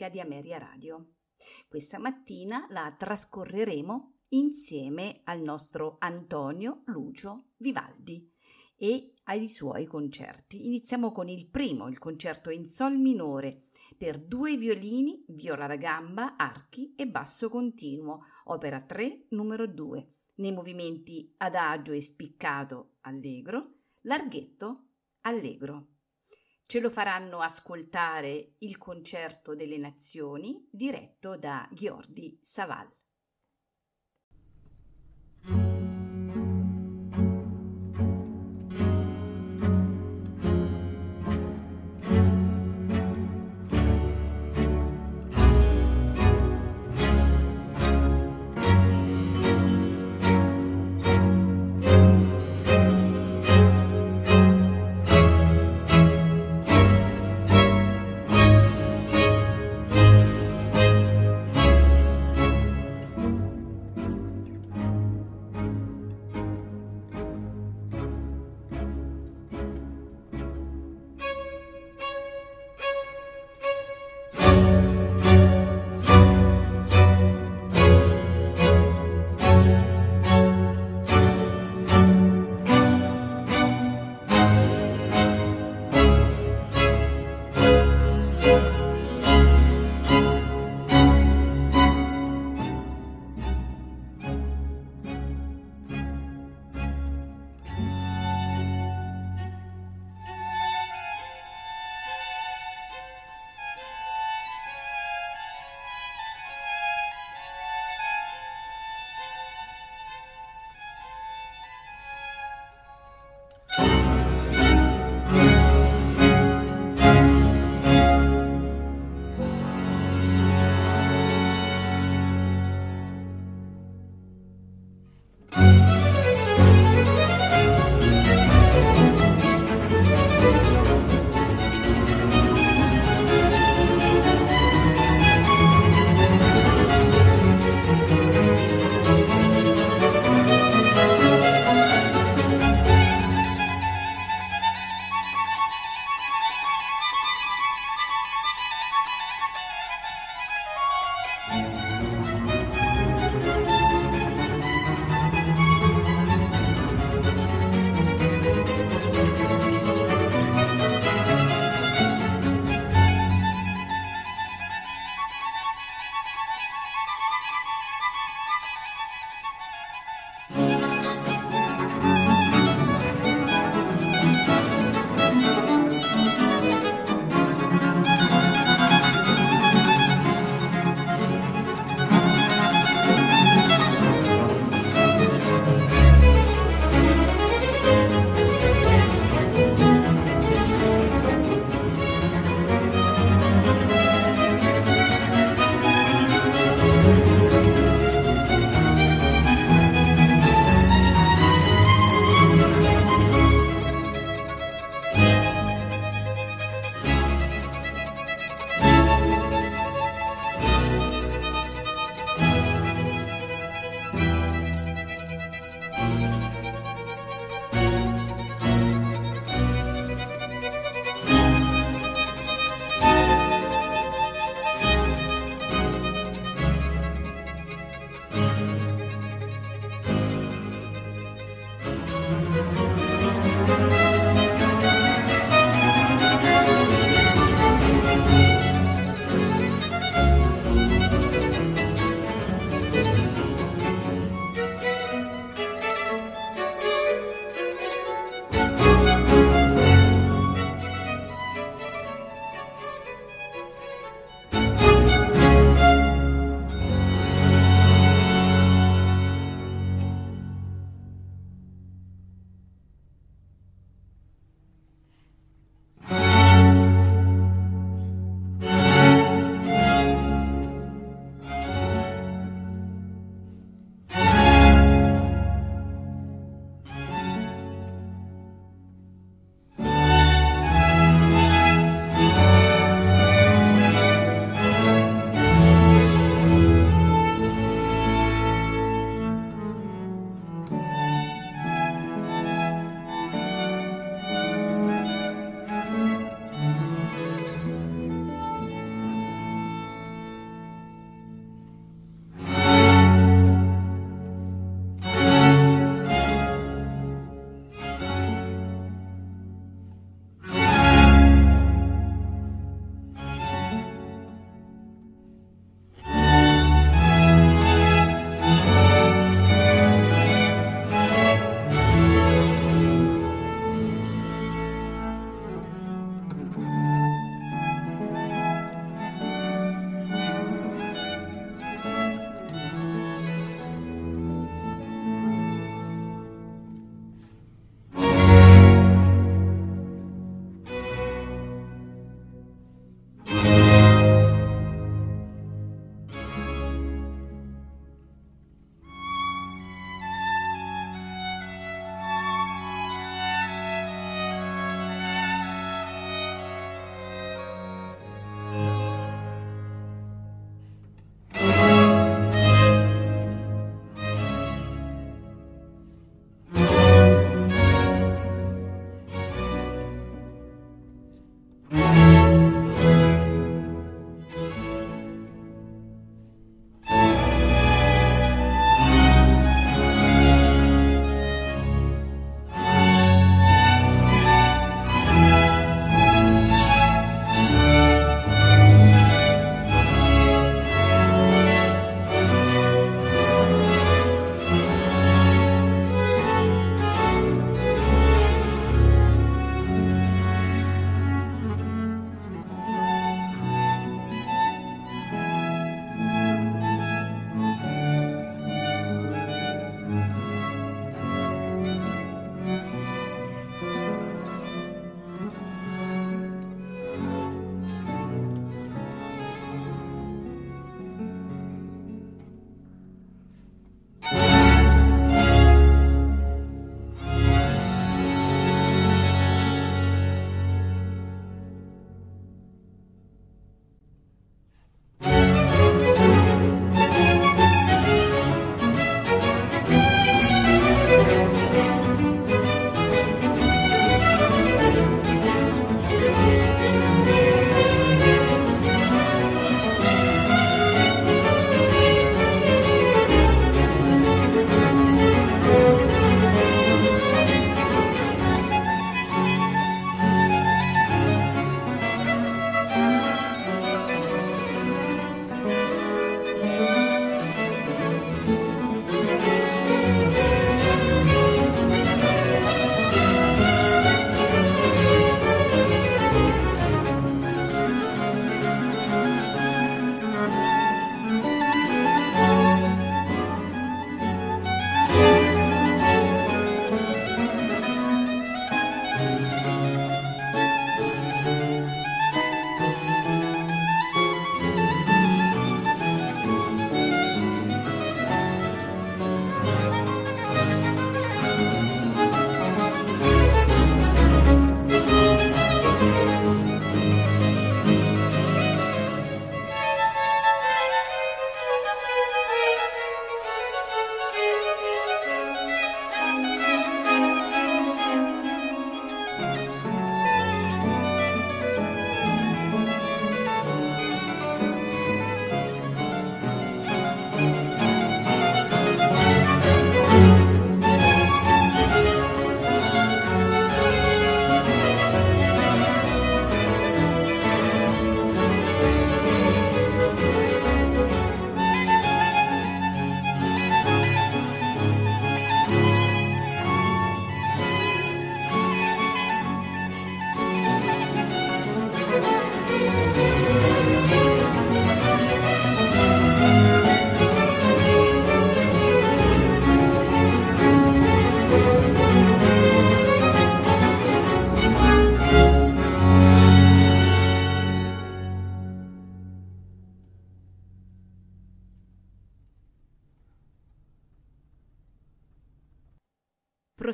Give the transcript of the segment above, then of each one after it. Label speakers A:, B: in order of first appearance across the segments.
A: Domenica di Ameria Radio. Questa mattina la trascorreremo insieme al nostro Antonio Lucio Vivaldi e ai suoi concerti. Iniziamo con il primo, il concerto in sol minore per due violini, viola da gamba, archi e basso continuo, opera 3, numero 2, nei movimenti adagio e spiccato allegro, larghetto allegro. Ce lo faranno ascoltare il concerto delle nazioni diretto da Gheorghi Saval.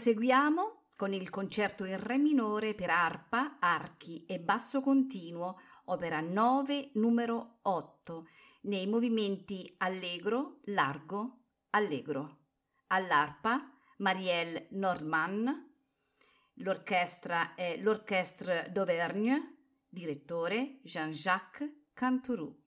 A: Proseguiamo con il concerto in Re minore per arpa, archi e basso continuo, opera 9, numero 8, nei movimenti allegro, largo, allegro. All'arpa Marielle Nordmann, l'orchestra è l'Orchestre d'Auvergne, direttore Jean-Jacques Cantourou.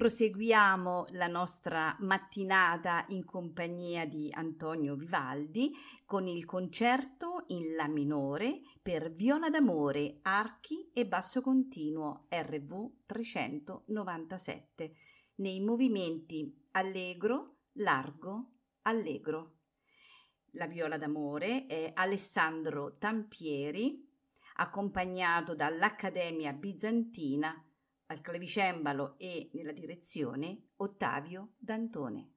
A: Proseguiamo la nostra mattinata in compagnia di Antonio Vivaldi con il concerto in La minore per viola d'amore, archi e basso continuo RV 397 nei movimenti allegro, largo, allegro. La viola d'amore è Alessandro Tampieri, accompagnato dall'Accademia Bizantina al clavicembalo e nella direzione Ottavio Dantone.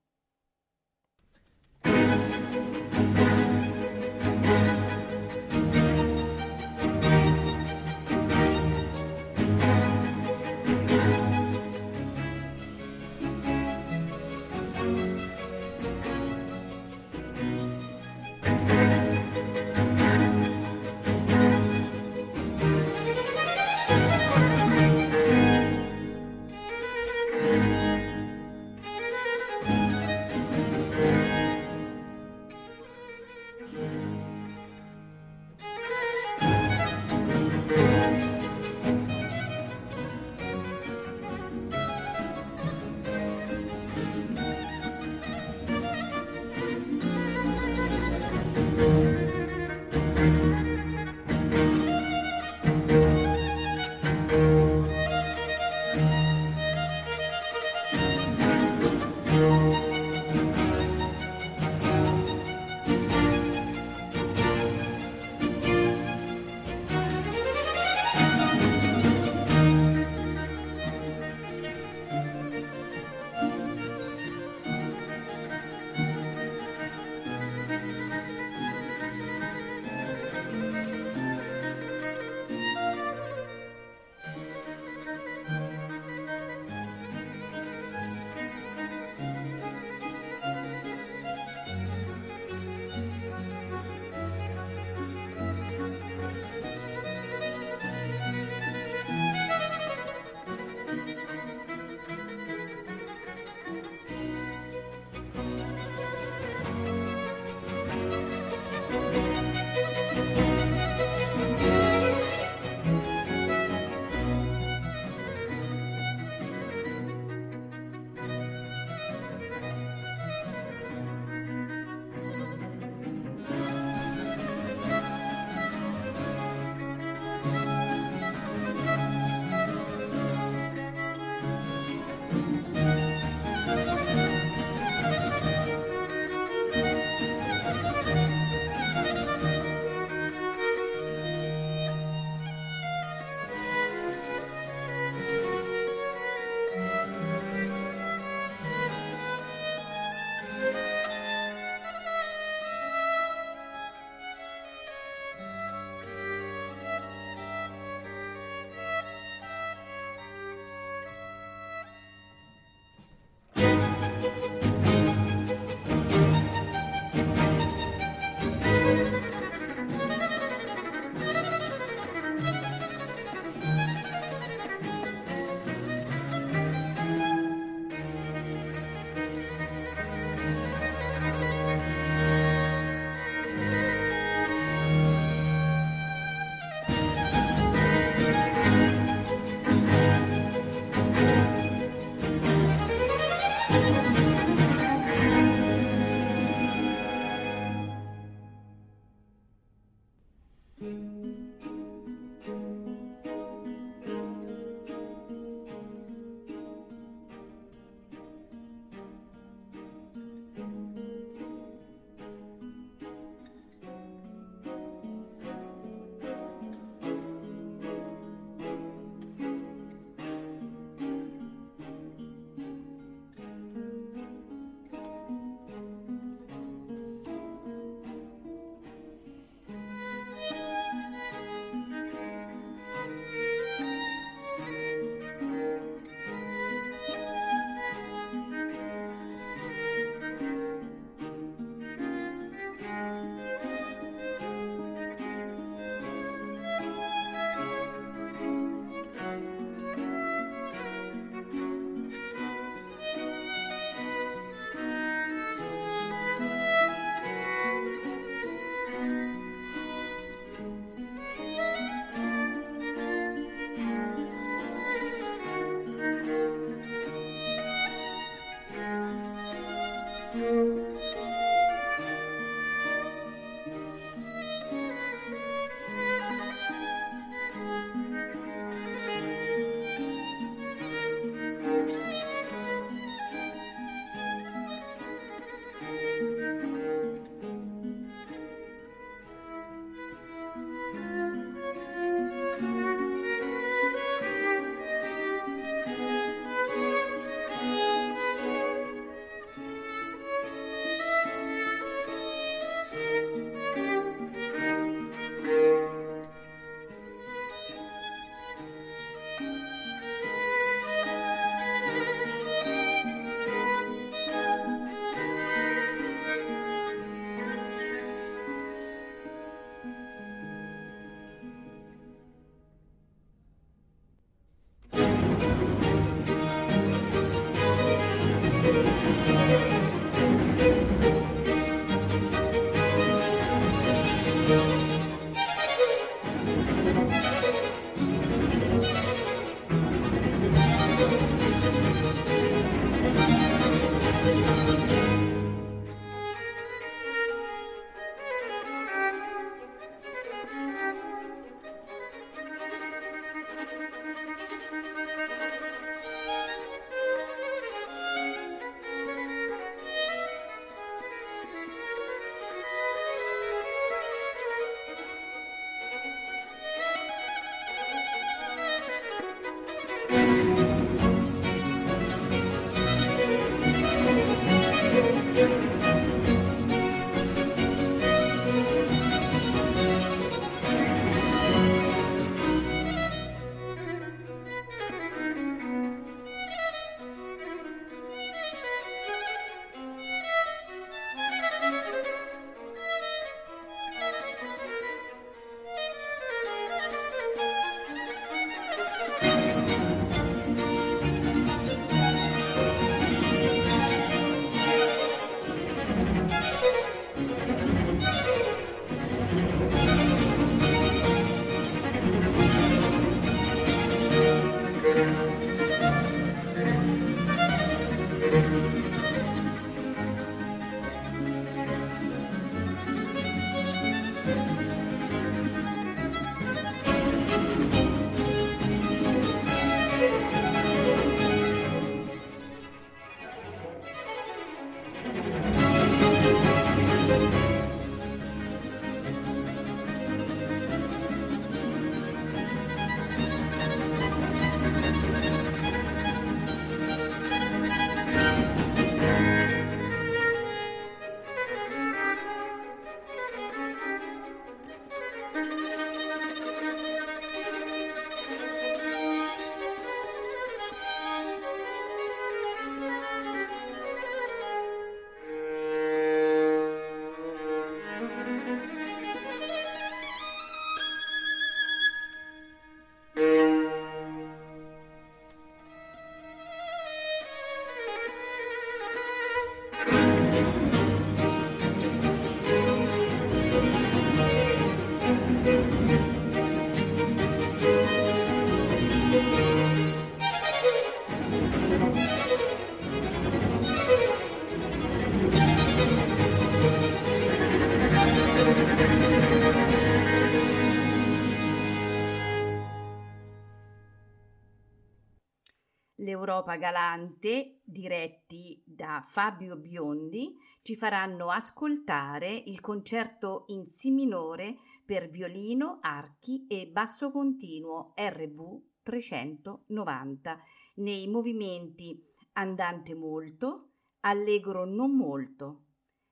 A: Galante, diretti da Fabio Biondi, ci faranno ascoltare il concerto in Si minore per violino, archi e basso continuo RV 390 nei movimenti andante molto, allegro non molto,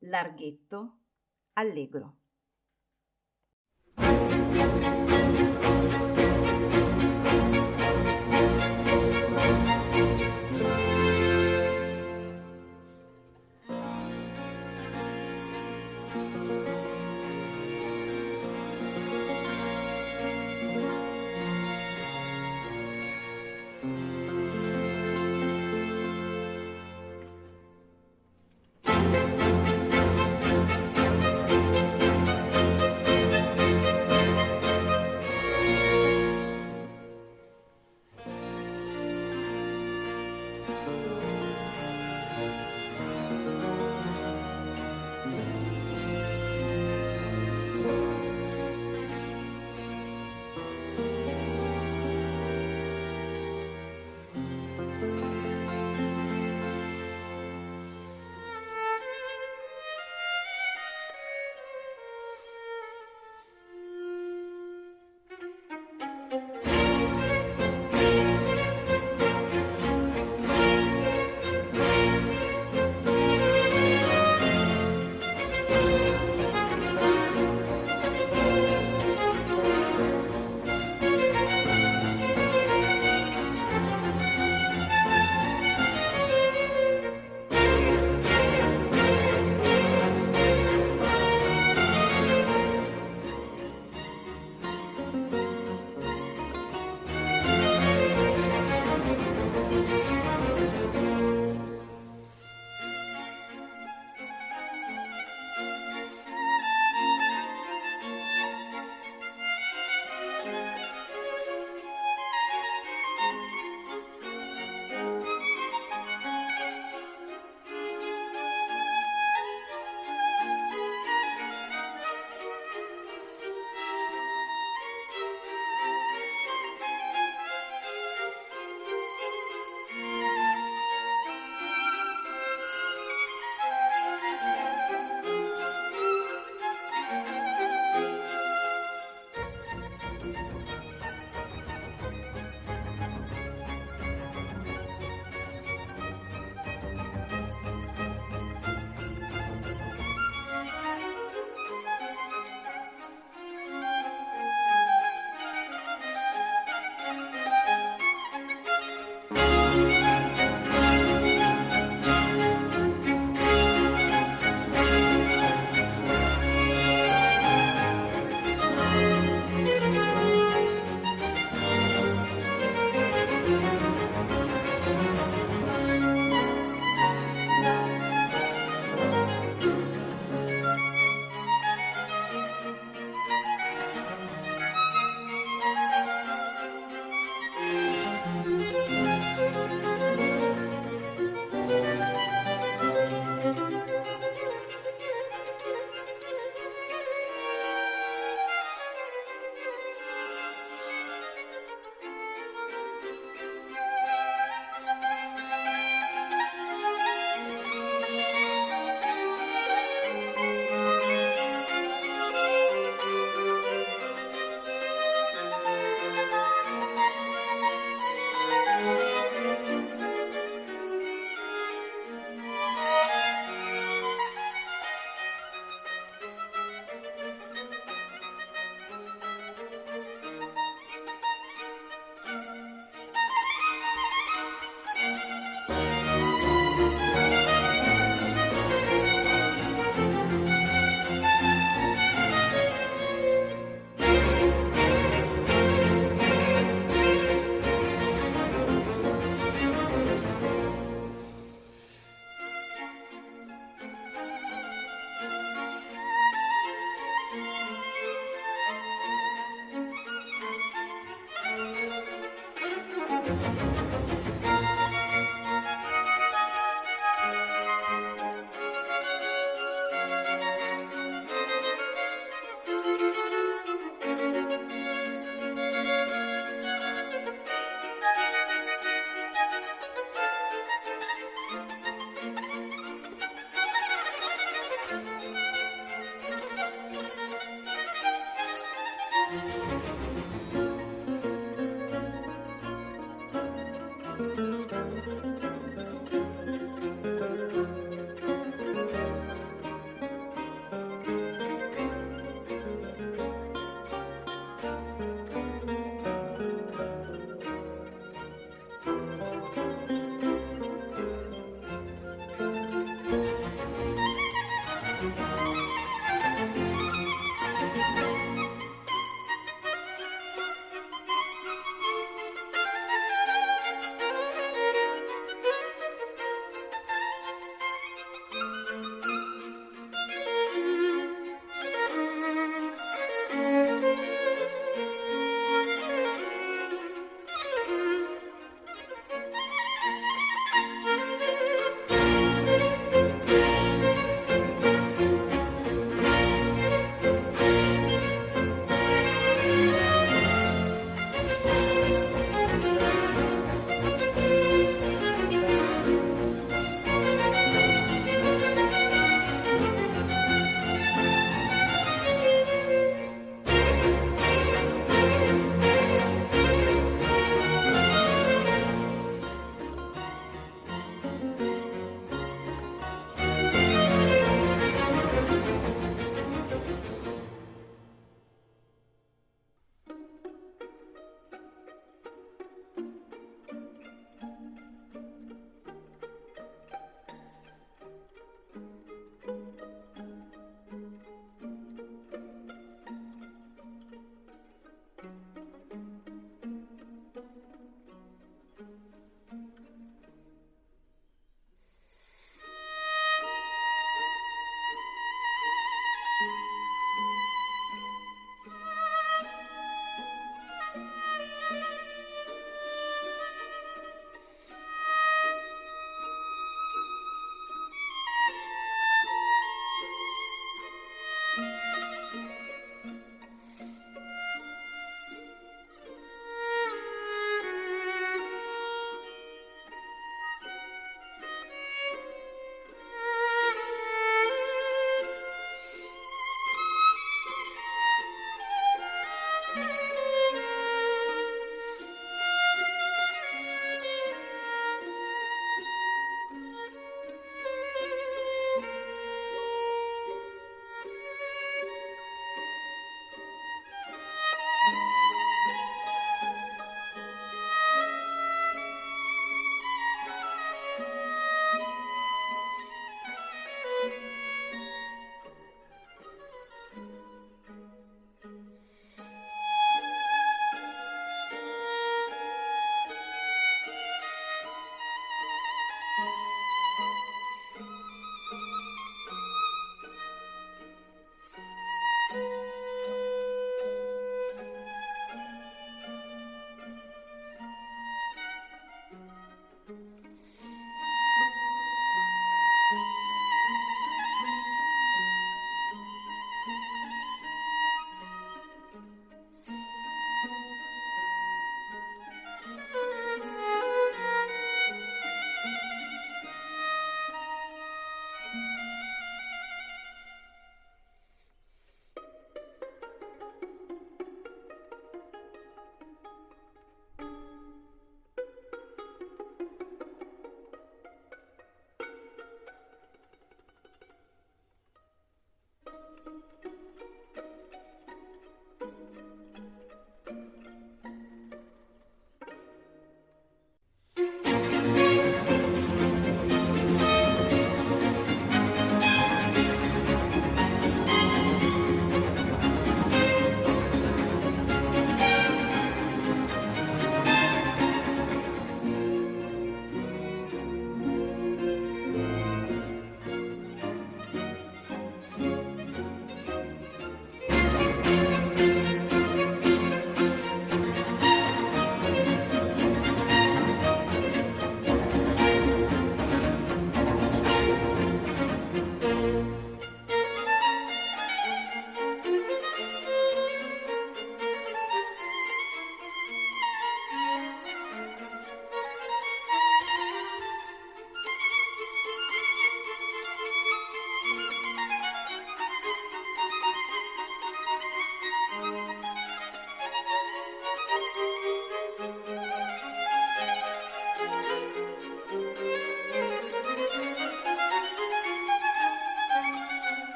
A: larghetto, allegro.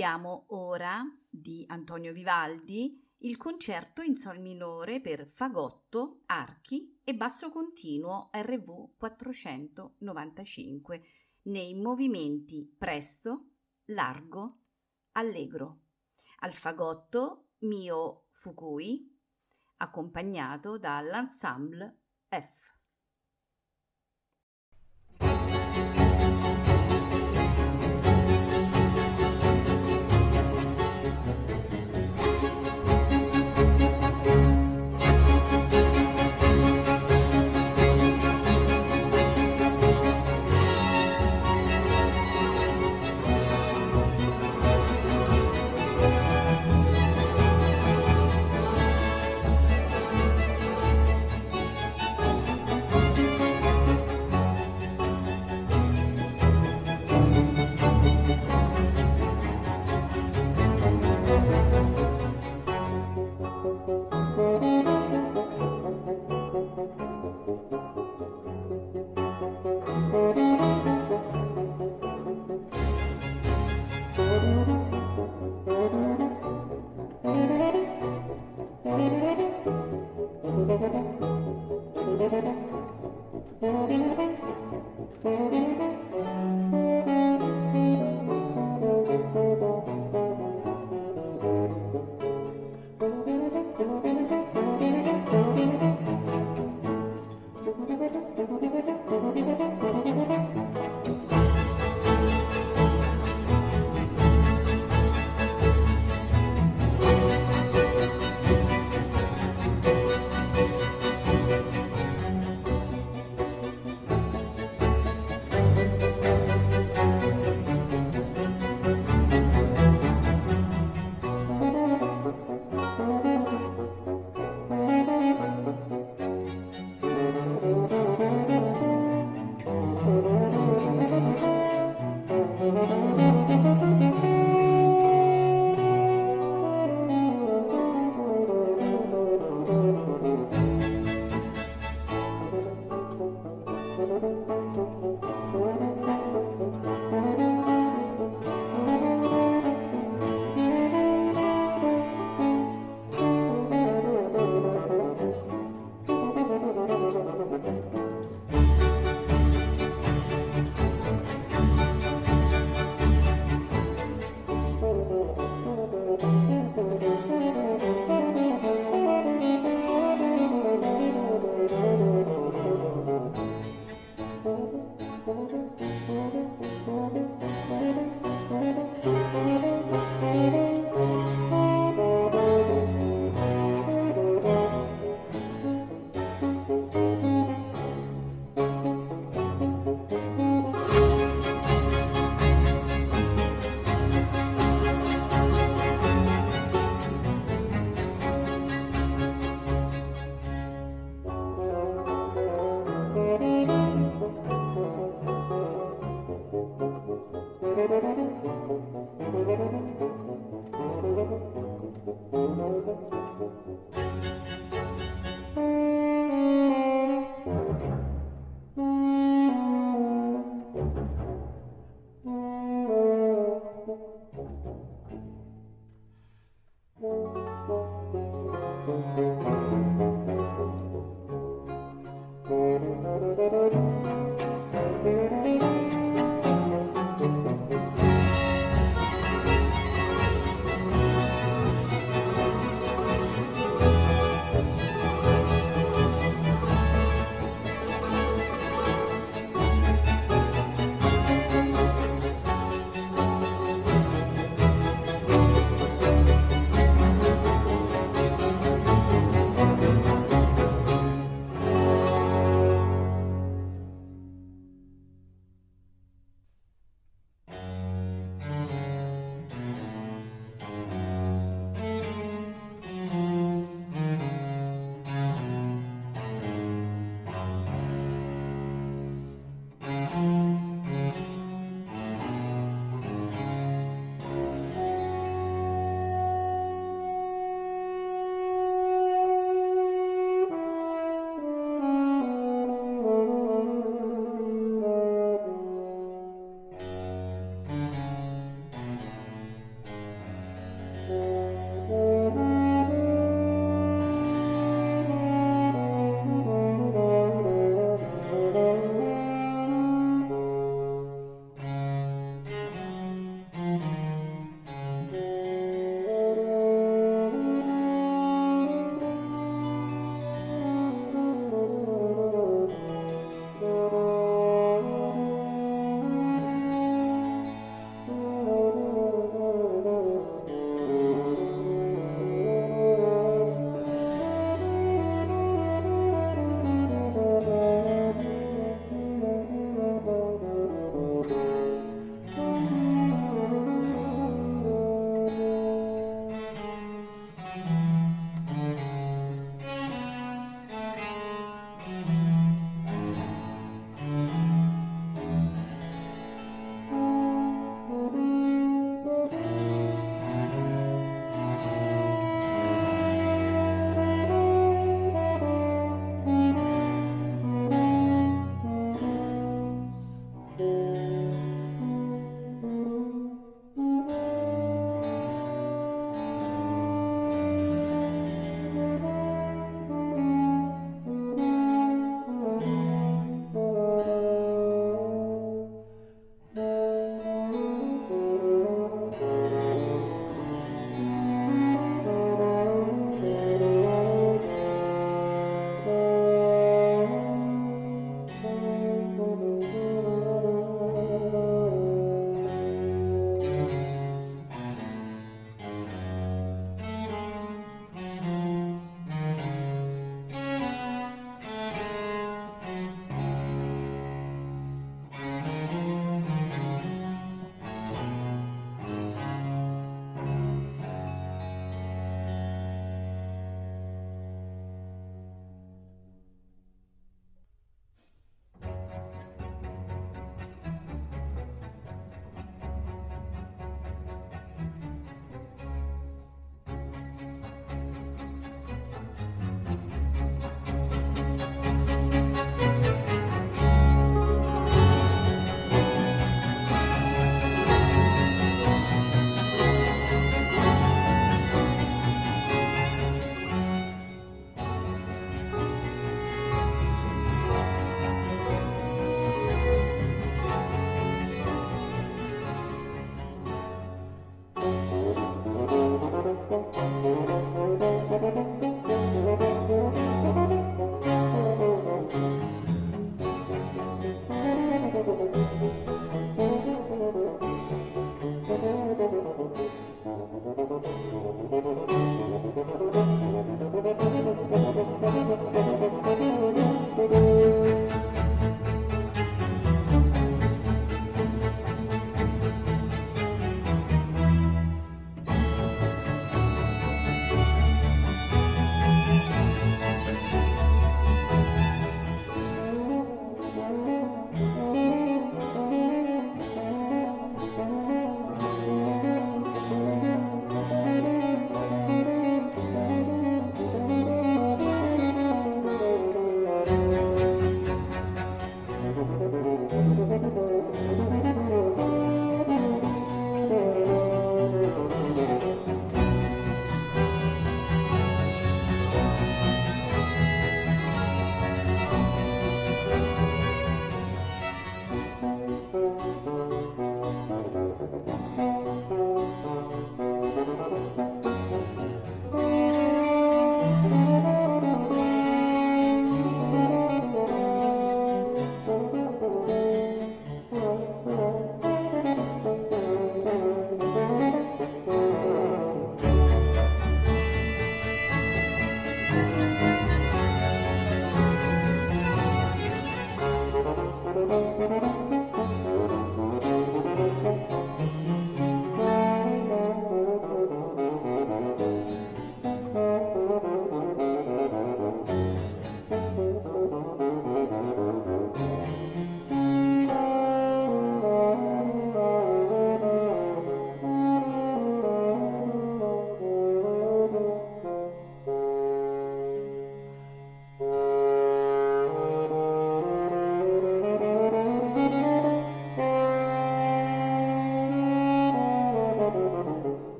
A: Ascoltiamo ora di Antonio Vivaldi il concerto in sol minore per fagotto, archi e basso continuo RV 495 nei movimenti presto, largo, allegro. Al fagotto Mio Fukui, accompagnato dall'ensemble F.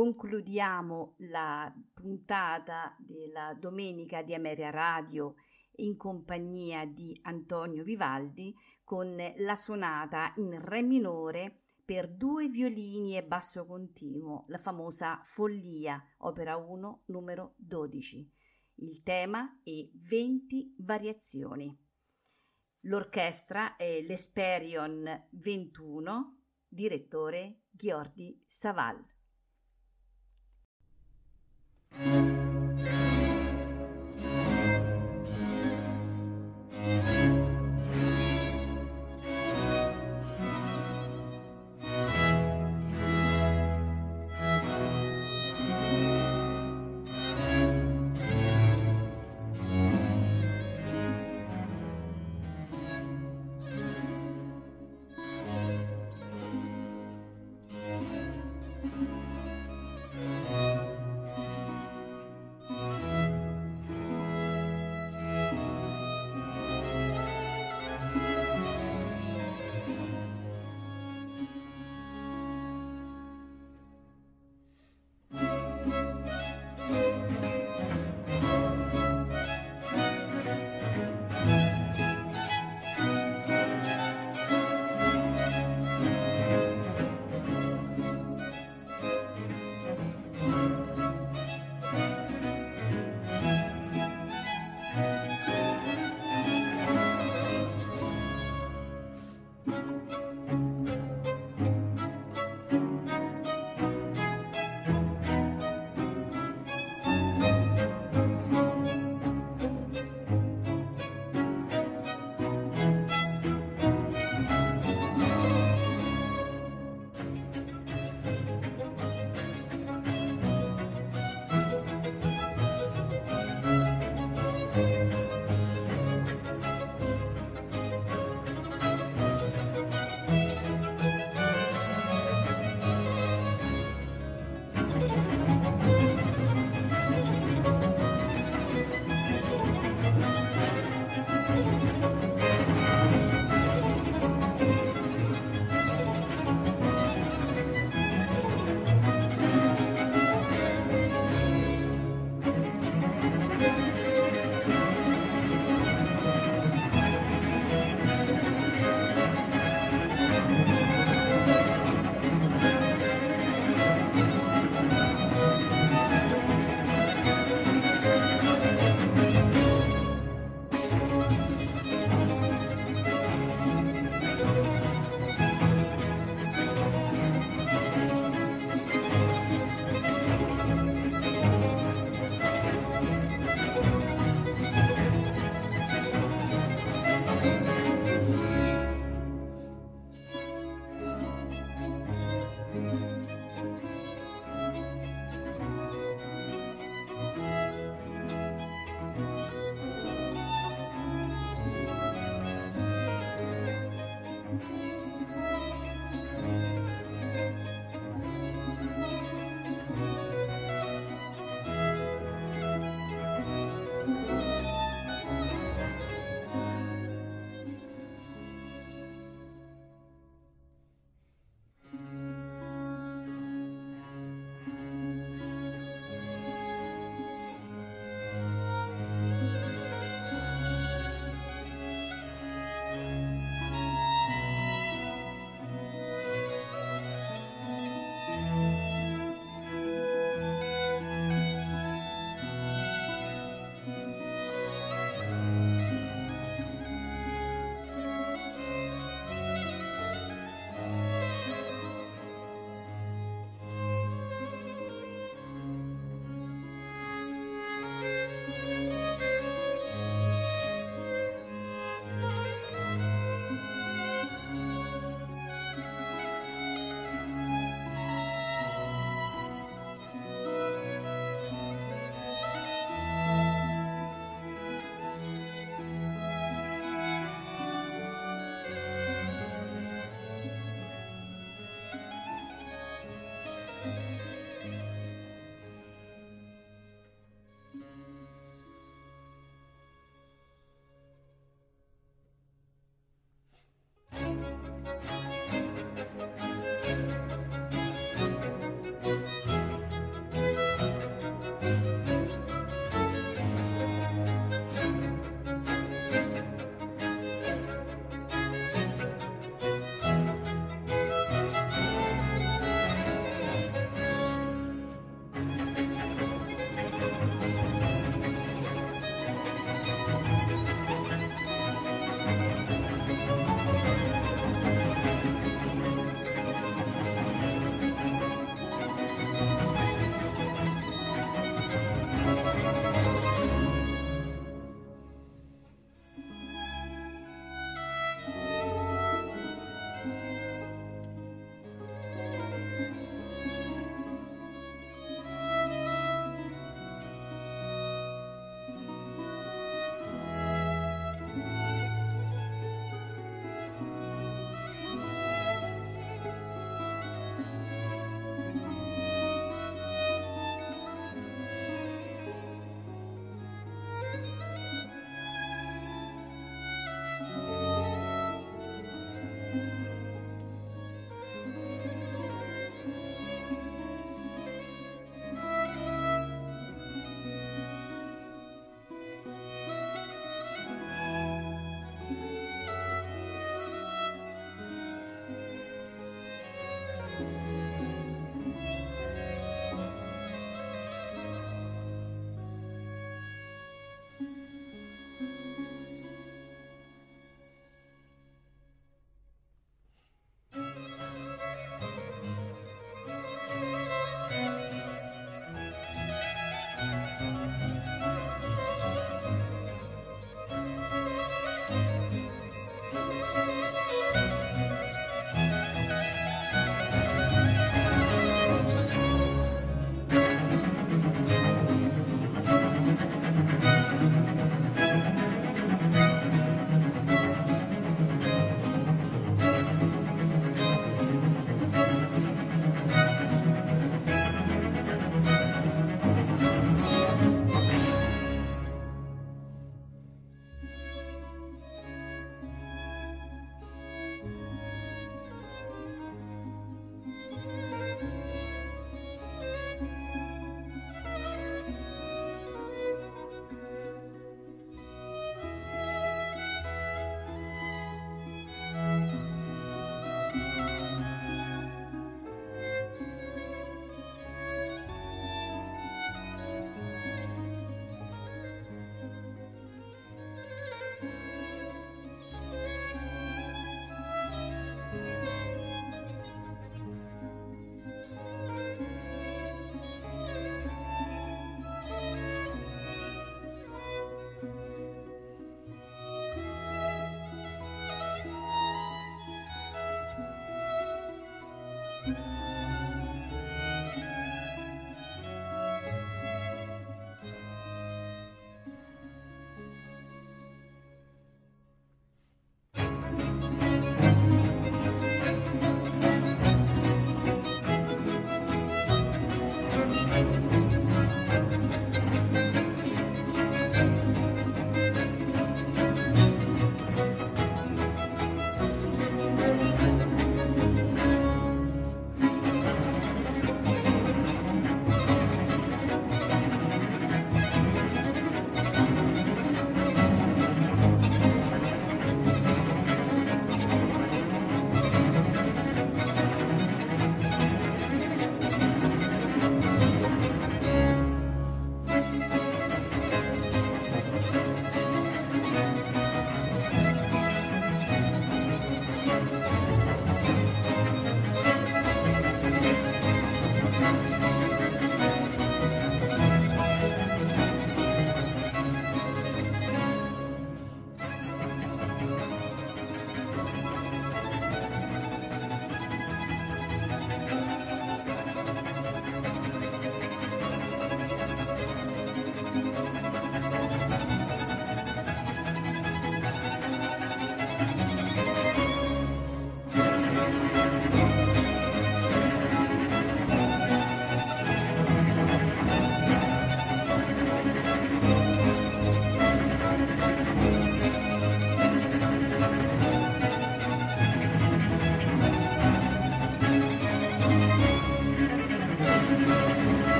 A: Concludiamo la puntata della domenica di Ameria Radio in compagnia di Antonio Vivaldi con la sonata in Re minore per due violini e basso continuo, la famosa Follia, opera 1, numero 12. Il tema è 20 variazioni. L'orchestra è l'Esperion 21, direttore Ghiordi Saval. thank you